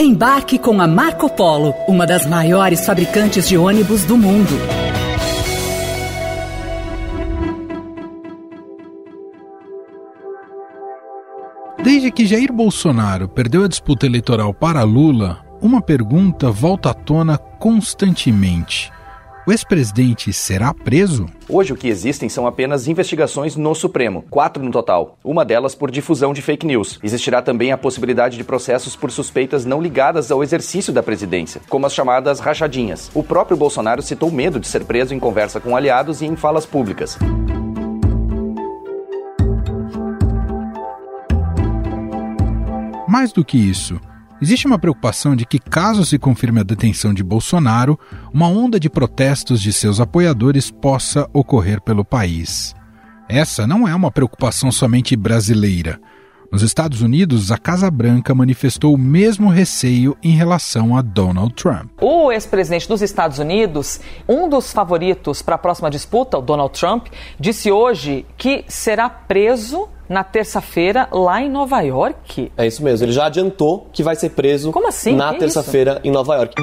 Embarque com a Marco Polo, uma das maiores fabricantes de ônibus do mundo. Desde que Jair Bolsonaro perdeu a disputa eleitoral para Lula, uma pergunta volta à tona constantemente. O ex-presidente será preso? Hoje o que existem são apenas investigações no Supremo, quatro no total, uma delas por difusão de fake news. Existirá também a possibilidade de processos por suspeitas não ligadas ao exercício da presidência, como as chamadas rachadinhas. O próprio Bolsonaro citou medo de ser preso em conversa com aliados e em falas públicas. Mais do que isso, Existe uma preocupação de que, caso se confirme a detenção de Bolsonaro, uma onda de protestos de seus apoiadores possa ocorrer pelo país. Essa não é uma preocupação somente brasileira. Nos Estados Unidos, a Casa Branca manifestou o mesmo receio em relação a Donald Trump. O ex-presidente dos Estados Unidos, um dos favoritos para a próxima disputa, o Donald Trump, disse hoje que será preso na terça-feira lá em Nova York. É isso mesmo, ele já adiantou que vai ser preso Como assim? na terça-feira em Nova York.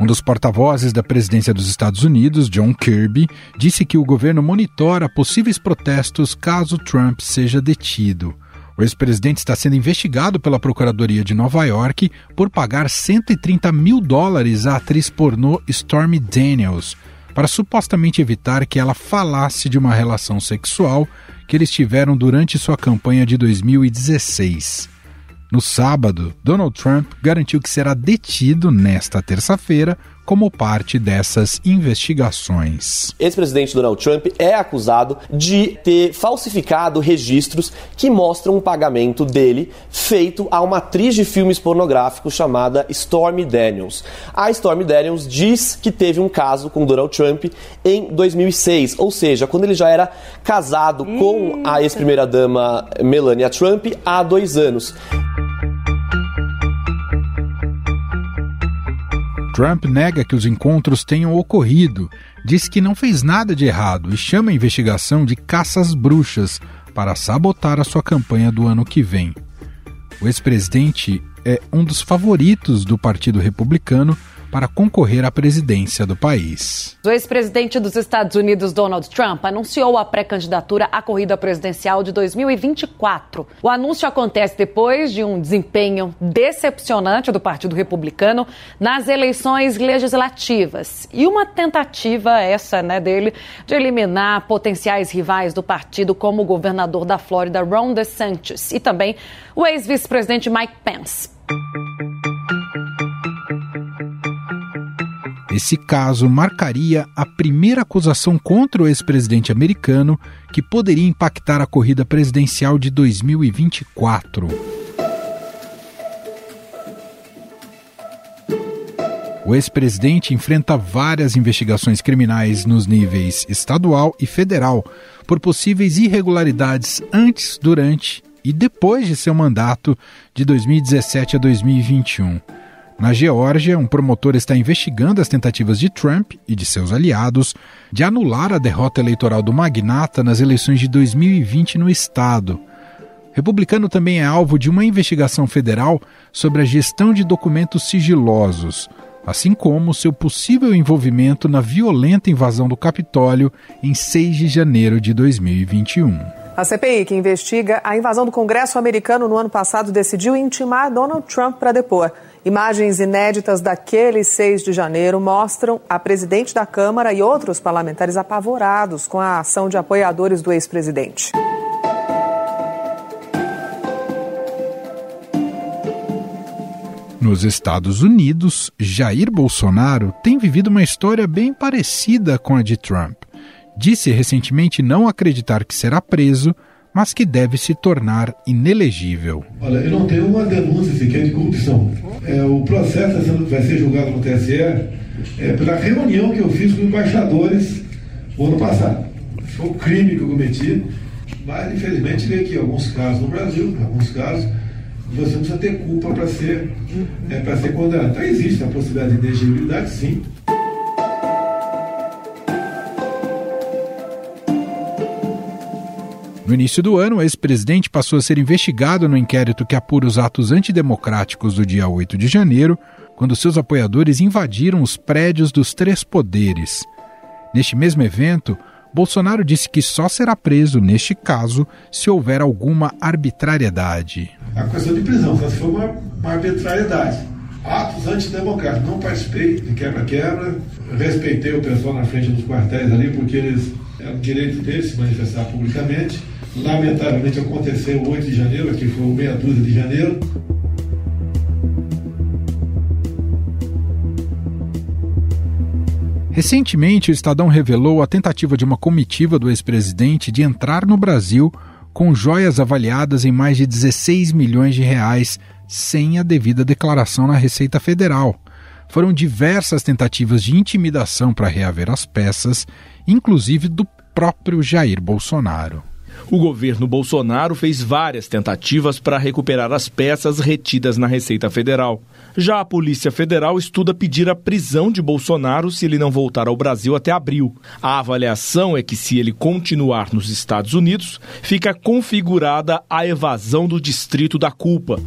Um dos porta-vozes da presidência dos Estados Unidos, John Kirby, disse que o governo monitora possíveis protestos caso Trump seja detido. O ex-presidente está sendo investigado pela Procuradoria de Nova York por pagar 130 mil dólares à atriz pornô Stormy Daniels para supostamente evitar que ela falasse de uma relação sexual que eles tiveram durante sua campanha de 2016. No sábado, Donald Trump garantiu que será detido nesta terça-feira como parte dessas investigações. Ex-presidente Donald Trump é acusado de ter falsificado registros que mostram um pagamento dele feito a uma atriz de filmes pornográficos chamada Stormy Daniels. A Stormy Daniels diz que teve um caso com Donald Trump em 2006, ou seja, quando ele já era casado com a ex-primeira-dama Melania Trump há dois anos. Trump nega que os encontros tenham ocorrido, diz que não fez nada de errado e chama a investigação de caças bruxas para sabotar a sua campanha do ano que vem. O ex-presidente é um dos favoritos do Partido Republicano para concorrer à presidência do país. O ex-presidente dos Estados Unidos, Donald Trump, anunciou a pré-candidatura à corrida presidencial de 2024. O anúncio acontece depois de um desempenho decepcionante do Partido Republicano nas eleições legislativas e uma tentativa essa, né, dele de eliminar potenciais rivais do partido como o governador da Flórida, Ron DeSantis, e também o ex-vice-presidente Mike Pence. Esse caso marcaria a primeira acusação contra o ex-presidente americano que poderia impactar a corrida presidencial de 2024. O ex-presidente enfrenta várias investigações criminais nos níveis estadual e federal por possíveis irregularidades antes, durante e depois de seu mandato de 2017 a 2021. Na Geórgia, um promotor está investigando as tentativas de Trump e de seus aliados de anular a derrota eleitoral do magnata nas eleições de 2020 no estado. Republicano também é alvo de uma investigação federal sobre a gestão de documentos sigilosos, assim como seu possível envolvimento na violenta invasão do Capitólio em 6 de janeiro de 2021. A CPI, que investiga a invasão do Congresso americano no ano passado, decidiu intimar Donald Trump para depor. Imagens inéditas daquele 6 de janeiro mostram a presidente da Câmara e outros parlamentares apavorados com a ação de apoiadores do ex-presidente. Nos Estados Unidos, Jair Bolsonaro tem vivido uma história bem parecida com a de Trump. Disse recentemente não acreditar que será preso mas que deve se tornar inelegível. Olha, eu não tenho uma denúncia sequer de corrupção. É, o processo vai ser julgado no TSE é, pela reunião que eu fiz com embaixadores o ano passado. Foi um crime que eu cometi, mas infelizmente veio aqui alguns casos no Brasil, alguns casos você não precisa ter culpa para ser, é, para ser condenado. Então existe a possibilidade de inegibilidade, sim. No início do ano, o ex-presidente passou a ser investigado no inquérito que apura os atos antidemocráticos do dia 8 de janeiro, quando seus apoiadores invadiram os prédios dos três poderes. Neste mesmo evento, Bolsonaro disse que só será preso neste caso se houver alguma arbitrariedade. A questão de prisão, se for uma, uma arbitrariedade. Atos antidemocráticos. Não participei de quebra-quebra, respeitei o pessoal na frente dos quartéis ali, porque eles é o direito deles se manifestar publicamente. Lamentavelmente aconteceu o 8 de janeiro, aqui foi o meia dúzia de janeiro. Recentemente, o Estadão revelou a tentativa de uma comitiva do ex-presidente de entrar no Brasil com joias avaliadas em mais de 16 milhões de reais sem a devida declaração na Receita Federal. Foram diversas tentativas de intimidação para reaver as peças, inclusive do próprio Jair Bolsonaro. O governo Bolsonaro fez várias tentativas para recuperar as peças retidas na Receita Federal. Já a Polícia Federal estuda pedir a prisão de Bolsonaro se ele não voltar ao Brasil até abril. A avaliação é que, se ele continuar nos Estados Unidos, fica configurada a evasão do distrito da culpa.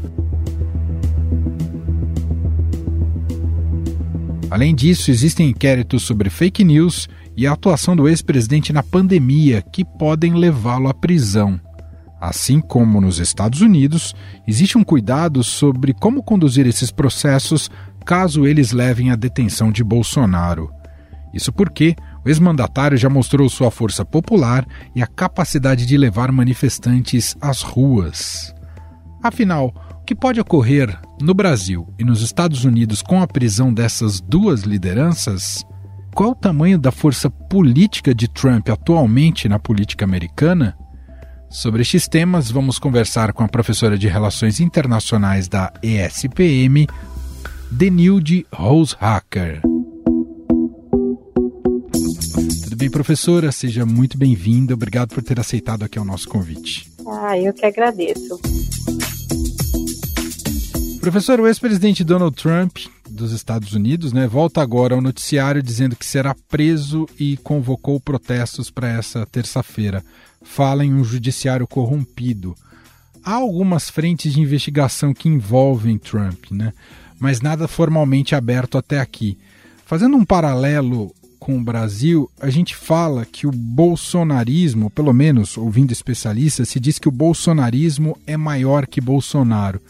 Além disso, existem inquéritos sobre fake news e a atuação do ex-presidente na pandemia que podem levá-lo à prisão. Assim como nos Estados Unidos, existe um cuidado sobre como conduzir esses processos caso eles levem à detenção de Bolsonaro. Isso porque o ex-mandatário já mostrou sua força popular e a capacidade de levar manifestantes às ruas. Afinal, que pode ocorrer no Brasil e nos Estados Unidos com a prisão dessas duas lideranças? Qual o tamanho da força política de Trump atualmente na política americana? Sobre estes temas, vamos conversar com a professora de Relações Internacionais da ESPM, Denilde Rosehacker. Tudo bem, professora? Seja muito bem-vinda. Obrigado por ter aceitado aqui o nosso convite. Ah, eu que agradeço. Professor, o ex-presidente Donald Trump dos Estados Unidos, né, volta agora ao noticiário dizendo que será preso e convocou protestos para essa terça-feira. Fala em um judiciário corrompido. Há algumas frentes de investigação que envolvem Trump, né, mas nada formalmente aberto até aqui. Fazendo um paralelo com o Brasil, a gente fala que o bolsonarismo, pelo menos ouvindo especialistas, se diz que o bolsonarismo é maior que Bolsonaro.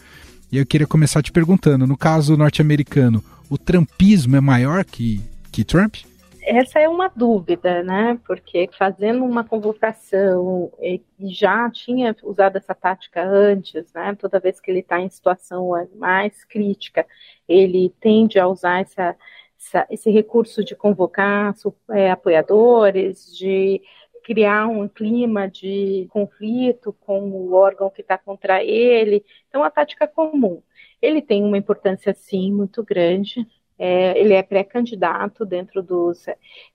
E eu queria começar te perguntando, no caso norte-americano, o trumpismo é maior que, que Trump? Essa é uma dúvida, né? Porque fazendo uma convocação e já tinha usado essa tática antes, né? Toda vez que ele está em situação mais crítica, ele tende a usar essa, essa, esse recurso de convocar é, apoiadores, de criar um clima de conflito com o órgão que está contra ele. Então, a tática comum. Ele tem uma importância, sim, muito grande. É, ele é pré-candidato dentro dos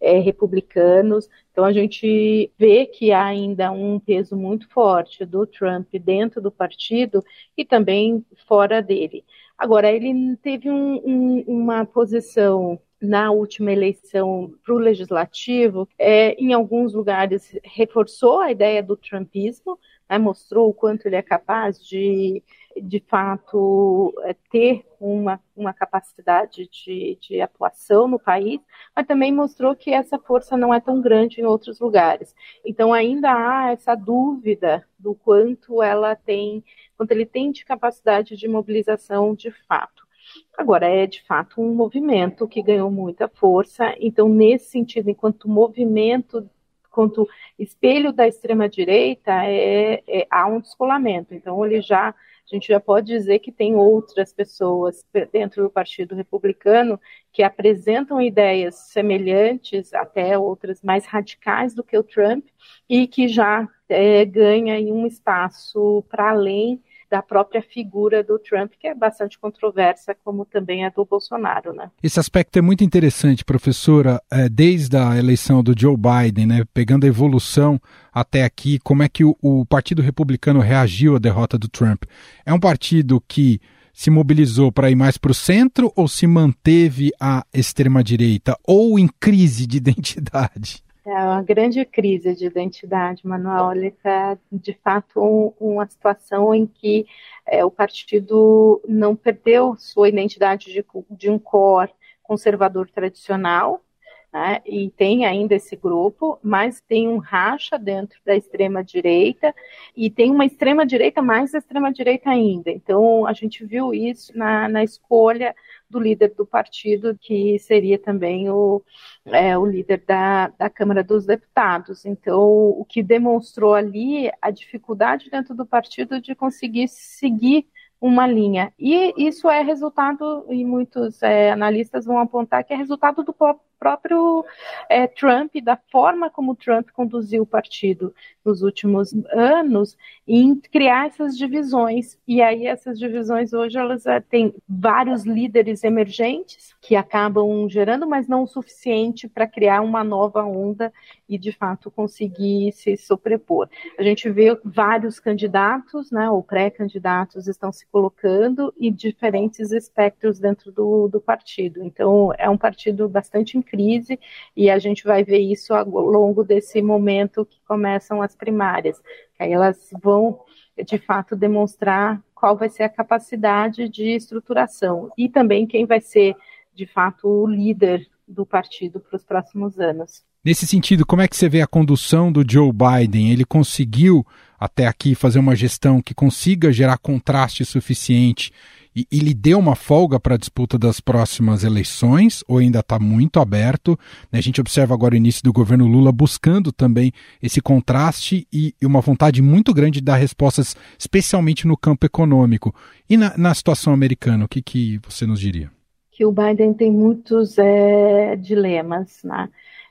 é, republicanos, então a gente vê que há ainda um peso muito forte do Trump dentro do partido e também fora dele. Agora, ele teve um, um, uma posição na última eleição para o legislativo, é, em alguns lugares reforçou a ideia do trumpismo, né, mostrou o quanto ele é capaz de, de fato, é, ter uma, uma capacidade de, de atuação no país, mas também mostrou que essa força não é tão grande em outros lugares. Então ainda há essa dúvida do quanto ela tem, quanto ele tem de capacidade de mobilização de fato. Agora, é de fato um movimento que ganhou muita força, então, nesse sentido, enquanto movimento, quanto espelho da extrema-direita, é, é, há um descolamento. Então, ele já, a gente já pode dizer que tem outras pessoas dentro do Partido Republicano que apresentam ideias semelhantes, até outras mais radicais do que o Trump, e que já é, ganha um espaço para além da própria figura do Trump, que é bastante controversa, como também a do Bolsonaro, né? Esse aspecto é muito interessante, professora, é, desde a eleição do Joe Biden, né, pegando a evolução até aqui, como é que o, o Partido Republicano reagiu à derrota do Trump? É um partido que se mobilizou para ir mais para o centro ou se manteve à extrema direita ou em crise de identidade? É uma grande crise de identidade, Manuel. É, de fato, um, uma situação em que é, o partido não perdeu sua identidade de, de um core conservador tradicional, né, e tem ainda esse grupo, mas tem um racha dentro da extrema-direita, e tem uma extrema-direita mais extrema-direita ainda. Então, a gente viu isso na, na escolha do líder do partido, que seria também o, é, o líder da, da Câmara dos Deputados. Então, o que demonstrou ali a dificuldade dentro do partido de conseguir seguir uma linha. E isso é resultado, e muitos é, analistas vão apontar que é resultado do próprio é, Trump, da forma como Trump conduziu o partido nos últimos anos, em criar essas divisões. E aí essas divisões hoje elas é, têm vários líderes emergentes que acabam gerando, mas não o suficiente para criar uma nova onda e de fato conseguir se sobrepor. A gente vê vários candidatos, né, ou pré-candidatos estão se colocando e diferentes espectros dentro do, do partido. Então é um partido bastante crise e a gente vai ver isso ao longo desse momento que começam as primárias. Aí elas vão, de fato, demonstrar qual vai ser a capacidade de estruturação e também quem vai ser, de fato, o líder do partido para os próximos anos. Nesse sentido, como é que você vê a condução do Joe Biden? Ele conseguiu até aqui fazer uma gestão que consiga gerar contraste suficiente e, e lhe deu uma folga para a disputa das próximas eleições, ou ainda está muito aberto? Né? A gente observa agora o início do governo Lula buscando também esse contraste e, e uma vontade muito grande de dar respostas, especialmente no campo econômico. E na, na situação americana, o que, que você nos diria? Que o Biden tem muitos é, dilemas, né?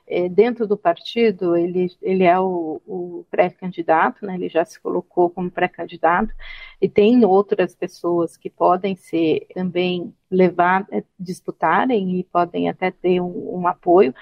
É, dentro do partido, ele, ele é o, o pré-candidato, né, ele já se colocou como pré-candidato, e tem outras pessoas que podem ser também levar, é, disputarem e podem até ter um, um apoio.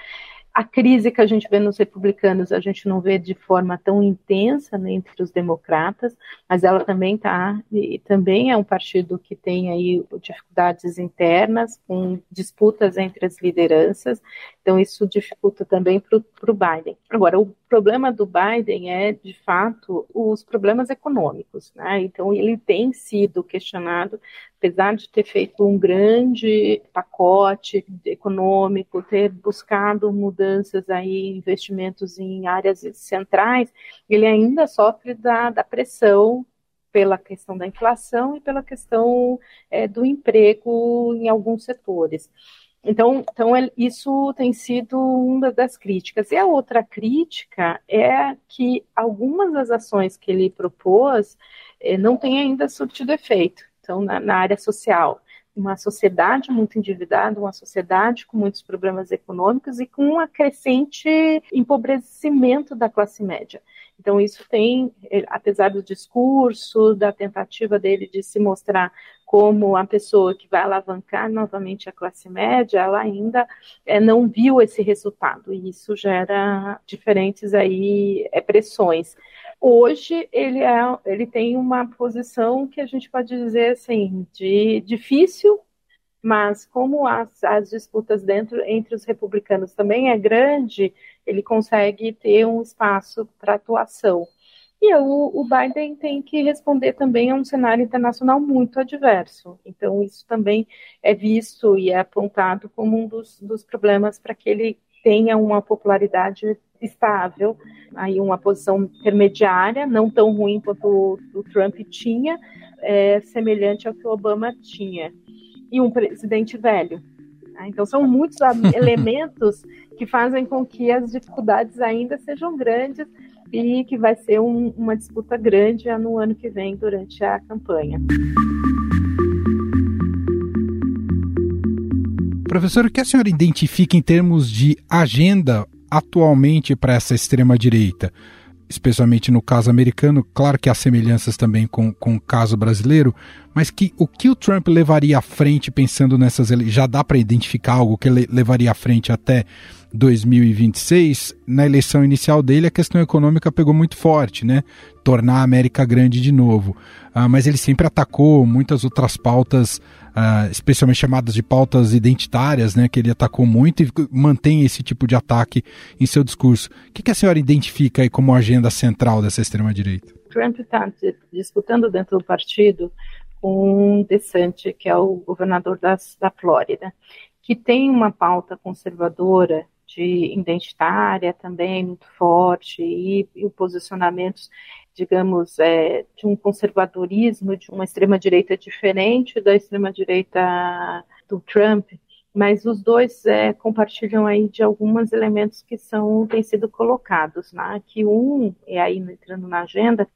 A crise que a gente vê nos republicanos, a gente não vê de forma tão intensa né, entre os democratas, mas ela também está, e também é um partido que tem aí dificuldades internas, com disputas entre as lideranças, então isso dificulta também para o Biden. Agora, o problema do Biden é, de fato, os problemas econômicos, né? Então ele tem sido questionado apesar de ter feito um grande pacote econômico, ter buscado mudanças aí, investimentos em áreas centrais, ele ainda sofre da, da pressão pela questão da inflação e pela questão é, do emprego em alguns setores. Então, então isso tem sido uma das críticas. E a outra crítica é que algumas das ações que ele propôs eh, não têm ainda surtido efeito então, na, na área social. Uma sociedade muito endividada, uma sociedade com muitos problemas econômicos e com um crescente empobrecimento da classe média. Então, isso tem, apesar do discurso, da tentativa dele de se mostrar como a pessoa que vai alavancar novamente a classe média, ela ainda é, não viu esse resultado, e isso gera diferentes aí é, pressões. Hoje ele, é, ele tem uma posição que a gente pode dizer assim, de difícil, mas como as, as disputas dentro entre os republicanos também é grande, ele consegue ter um espaço para atuação. E o, o, Biden tem que responder também a um cenário internacional muito adverso. Então, isso também é visto e é apontado como um dos, dos problemas para que ele tenha uma popularidade estável, aí uma posição intermediária, não tão ruim quanto o, o Trump tinha, é, semelhante ao que o Obama tinha, e um presidente velho. Tá? Então são muitos elementos que fazem com que as dificuldades ainda sejam grandes e que vai ser um, uma disputa grande no ano que vem durante a campanha. Professor, o que a senhora identifica em termos de agenda atualmente para essa extrema-direita? Especialmente no caso americano, claro que há semelhanças também com, com o caso brasileiro, mas que o que o Trump levaria à frente pensando nessas já dá para identificar algo que ele levaria à frente até 2026, na eleição inicial dele, a questão econômica pegou muito forte, né? Tornar a América grande de novo. Uh, mas ele sempre atacou muitas outras pautas, uh, especialmente chamadas de pautas identitárias, né? Que ele atacou muito e mantém esse tipo de ataque em seu discurso. O que, que a senhora identifica aí como agenda central dessa extrema-direita? Trump está disputando dentro do partido com DeSantis, que é o governador das, da Flórida, que tem uma pauta conservadora de identitária também muito forte e, e posicionamentos, digamos, é, de um conservadorismo, de uma extrema-direita diferente da extrema-direita do Trump, mas os dois é, compartilham aí de alguns elementos que são têm sido colocados, né? Que um, e aí entrando na agenda,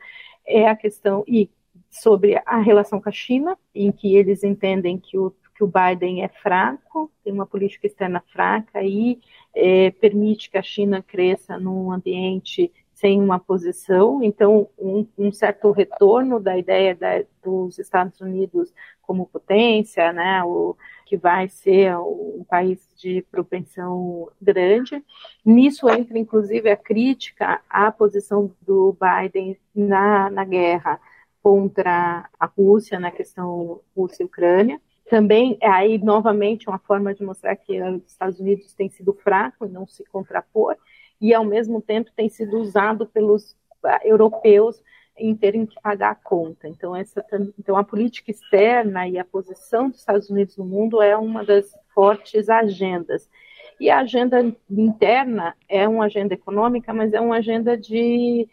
é a questão e sobre a relação com a China, em que eles entendem que o que o Biden é fraco, tem uma política externa fraca e é, permite que a China cresça num ambiente sem uma posição, então um, um certo retorno da ideia da, dos Estados Unidos como potência, né, o, que vai ser um país de propensão grande. Nisso entra, inclusive, a crítica à posição do Biden na, na guerra contra a Rússia, na questão Rússia-Ucrânia. Também, aí, novamente, uma forma de mostrar que os Estados Unidos têm sido fraco e não se contrapor, e, ao mesmo tempo, tem sido usado pelos ah, europeus em terem que pagar a conta. Então, essa, então, a política externa e a posição dos Estados Unidos no mundo é uma das fortes agendas. E a agenda interna é uma agenda econômica, mas é uma agenda de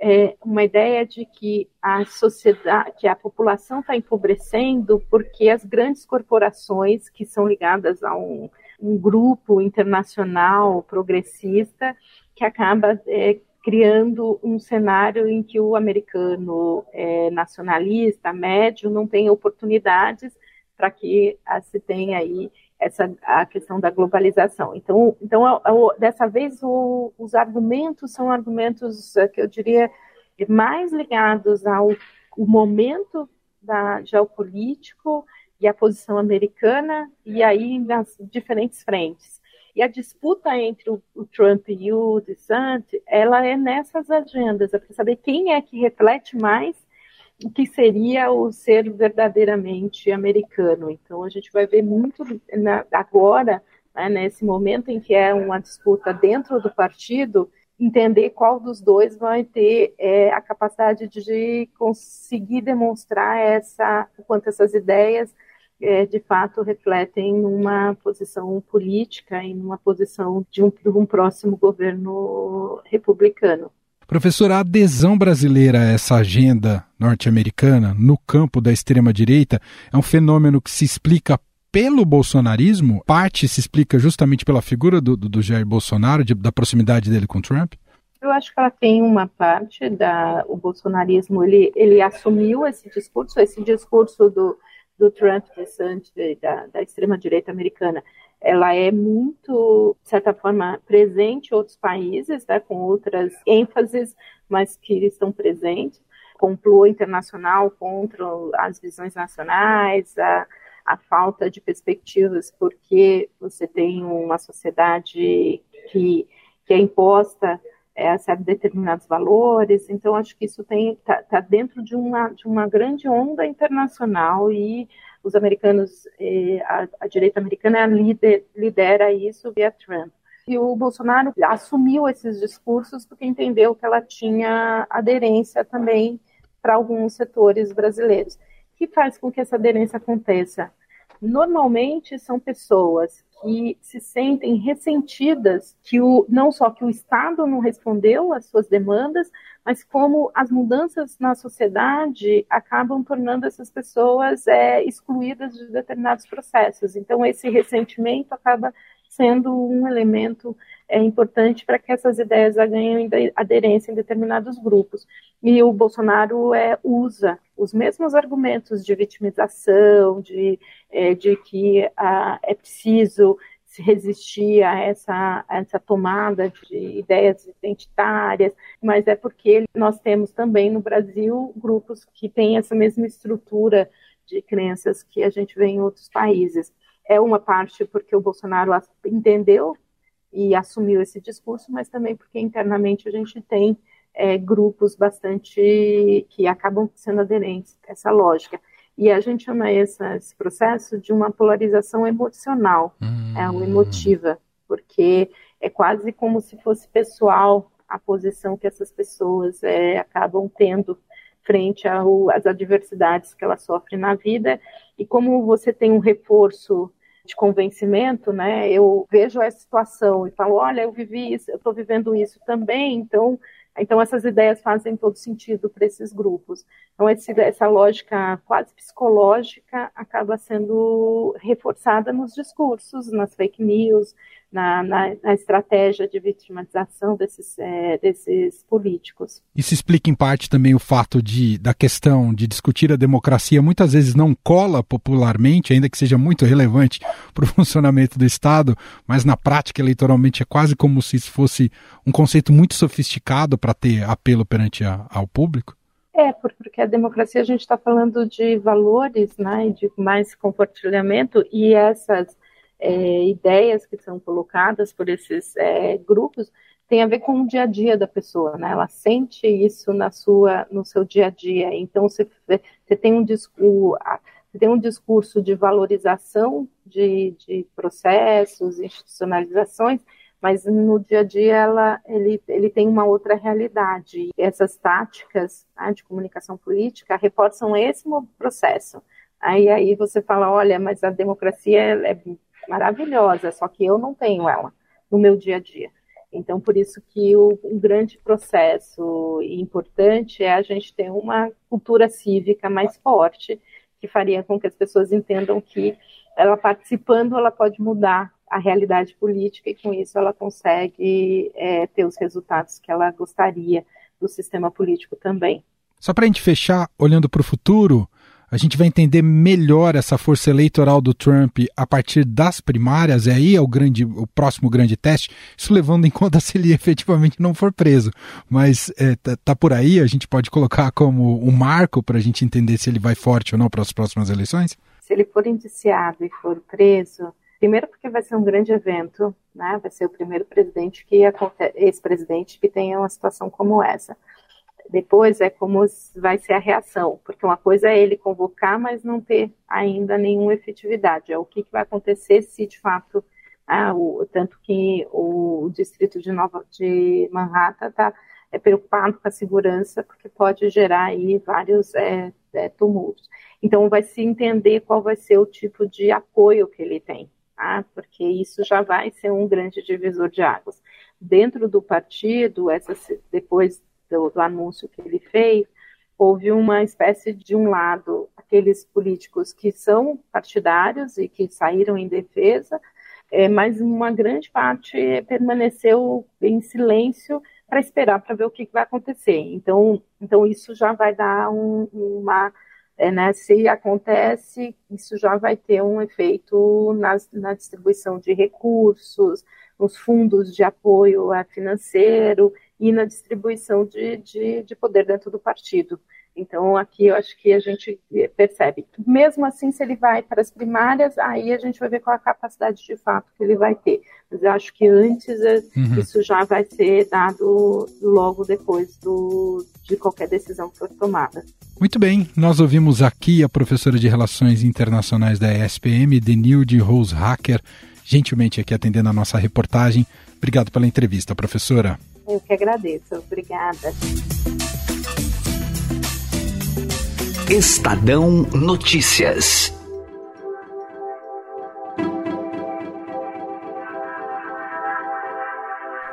é, uma ideia de que a sociedade, que a população está empobrecendo porque as grandes corporações que são ligadas a um, um grupo internacional progressista que acaba é, criando um cenário em que o americano é, nacionalista, médio, não tem oportunidades para que se tenha aí essa a questão da globalização. Então, então dessa vez o, os argumentos são argumentos é, que eu diria mais ligados ao momento da geopolítico e a posição americana e aí nas diferentes frentes. E a disputa entre o, o Trump e o DeSantis, ela é nessas agendas, é para saber quem é que reflete mais o que seria o ser verdadeiramente americano. Então a gente vai ver muito na, agora, né, nesse momento em que é uma disputa dentro do partido, entender qual dos dois vai ter é, a capacidade de conseguir demonstrar essa, o quanto essas ideias é, de fato refletem numa posição política e numa posição de um, de um próximo governo republicano. Professora, a adesão brasileira a essa agenda norte-americana no campo da extrema-direita é um fenômeno que se explica pelo bolsonarismo? Parte se explica justamente pela figura do, do Jair Bolsonaro, de, da proximidade dele com Trump? Eu acho que ela tem uma parte da o bolsonarismo, ele, ele assumiu esse discurso, esse discurso do do Trump de da, da extrema-direita americana, ela é muito, de certa forma, presente em outros países, né, com outras ênfases, mas que estão presentes. Complô internacional contra as visões nacionais, a, a falta de perspectivas, porque você tem uma sociedade que, que é imposta é, a determinados valores. Então, acho que isso está tá dentro de uma, de uma grande onda internacional e os americanos, eh, a, a, direita americana lider, lidera isso via Trump. E o Bolsonaro assumiu esses discursos porque entendeu que ela tinha aderência também para alguns setores brasileiros. O que faz com que essa aderência aconteça? Normalmente são pessoas que se sentem ressentidas que o, não só que o Estado não respondeu às suas demandas, mas como as mudanças na sociedade acabam tornando essas pessoas é, excluídas de determinados processos. Então, esse ressentimento acaba sendo um elemento é, importante para que essas ideias ganhem aderência em determinados grupos. E o Bolsonaro é, usa os mesmos argumentos de vitimização, de, é, de que ah, é preciso se resistir a essa, a essa tomada de ideias identitárias, mas é porque nós temos também no Brasil grupos que têm essa mesma estrutura de crenças que a gente vê em outros países. É uma parte porque o Bolsonaro entendeu e assumiu esse discurso, mas também porque internamente a gente tem é, grupos bastante que acabam sendo aderentes a essa lógica. E a gente chama essa, esse processo de uma polarização emocional, hum. é uma emotiva, porque é quase como se fosse pessoal a posição que essas pessoas é, acabam tendo frente às adversidades que elas sofrem na vida. E como você tem um reforço de convencimento, né? Eu vejo essa situação e falo, olha, eu vivi isso, eu estou vivendo isso também, então então, essas ideias fazem todo sentido para esses grupos. Então, esse, essa lógica quase psicológica acaba sendo reforçada nos discursos, nas fake news, na, na, na estratégia de vitimização desses, é, desses políticos. Isso explica, em parte, também o fato de, da questão de discutir a democracia muitas vezes não cola popularmente, ainda que seja muito relevante para o funcionamento do Estado, mas na prática, eleitoralmente, é quase como se isso fosse um conceito muito sofisticado para ter apelo perante a, ao público? É, porque a democracia a gente está falando de valores, né, de mais compartilhamento e essas é, ideias que são colocadas por esses é, grupos tem a ver com o dia a dia da pessoa, né? Ela sente isso na sua, no seu dia a dia. Então você, você tem um discurso, você tem um discurso de valorização de, de processos, institucionalizações mas no dia a dia ela, ele, ele tem uma outra realidade. E essas táticas né, de comunicação política reforçam esse processo. Aí, aí você fala, olha, mas a democracia é maravilhosa, só que eu não tenho ela no meu dia a dia. Então, por isso que o, um grande processo importante é a gente ter uma cultura cívica mais forte, que faria com que as pessoas entendam que ela participando, ela pode mudar a realidade política e com isso ela consegue é, ter os resultados que ela gostaria do sistema político também. Só para a gente fechar, olhando para o futuro, a gente vai entender melhor essa força eleitoral do Trump a partir das primárias, e aí é o, grande, o próximo grande teste, isso levando em conta se ele efetivamente não for preso. Mas é, tá, tá, por aí, a gente pode colocar como um marco para a gente entender se ele vai forte ou não para as próximas eleições? Se ele for indiciado e for preso, Primeiro porque vai ser um grande evento, né? Vai ser o primeiro presidente que ex-presidente que tenha uma situação como essa. Depois é como vai ser a reação, porque uma coisa é ele convocar, mas não ter ainda nenhuma efetividade. É o que, que vai acontecer se de fato, ah, o, tanto que o distrito de Nova de Manhattan está é preocupado com a segurança, porque pode gerar aí vários é, é, tumultos. Então vai se entender qual vai ser o tipo de apoio que ele tem tá? porque isso já vai ser um grande divisor de águas. Dentro do partido, essa, depois do, do anúncio que ele fez, houve uma espécie de um lado, aqueles políticos que são partidários e que saíram em defesa, é, mas uma grande parte permaneceu em silêncio para esperar para ver o que, que, vai acontecer. Então, então isso já vai dar um, uma é, né, se acontece, isso já vai ter um efeito na, na distribuição de recursos, nos fundos de apoio financeiro e na distribuição de, de, de poder dentro do partido. Então, aqui eu acho que a gente percebe. Mesmo assim, se ele vai para as primárias, aí a gente vai ver qual a capacidade de fato que ele vai ter. Mas eu acho que antes é, uhum. isso já vai ser dado logo depois do, de qualquer decisão que for tomada. Muito bem, nós ouvimos aqui a professora de Relações Internacionais da ESPM, Denilde Rose Hacker, gentilmente aqui atendendo a nossa reportagem. Obrigado pela entrevista, professora. Eu que agradeço. Obrigada. Estadão Notícias.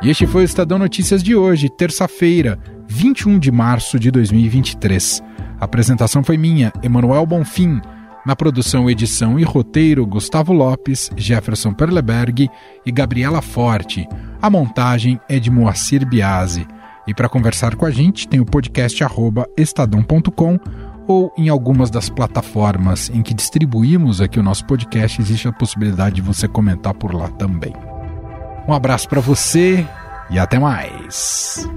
E este foi o Estadão Notícias de hoje, terça-feira, 21 de março de 2023. A apresentação foi minha, Emanuel Bonfim. Na produção, edição e roteiro, Gustavo Lopes, Jefferson Perleberg e Gabriela Forte. A montagem é de Moacir Biasi. E para conversar com a gente, tem o podcast estadão.com ou em algumas das plataformas em que distribuímos aqui o nosso podcast, existe a possibilidade de você comentar por lá também. Um abraço para você e até mais.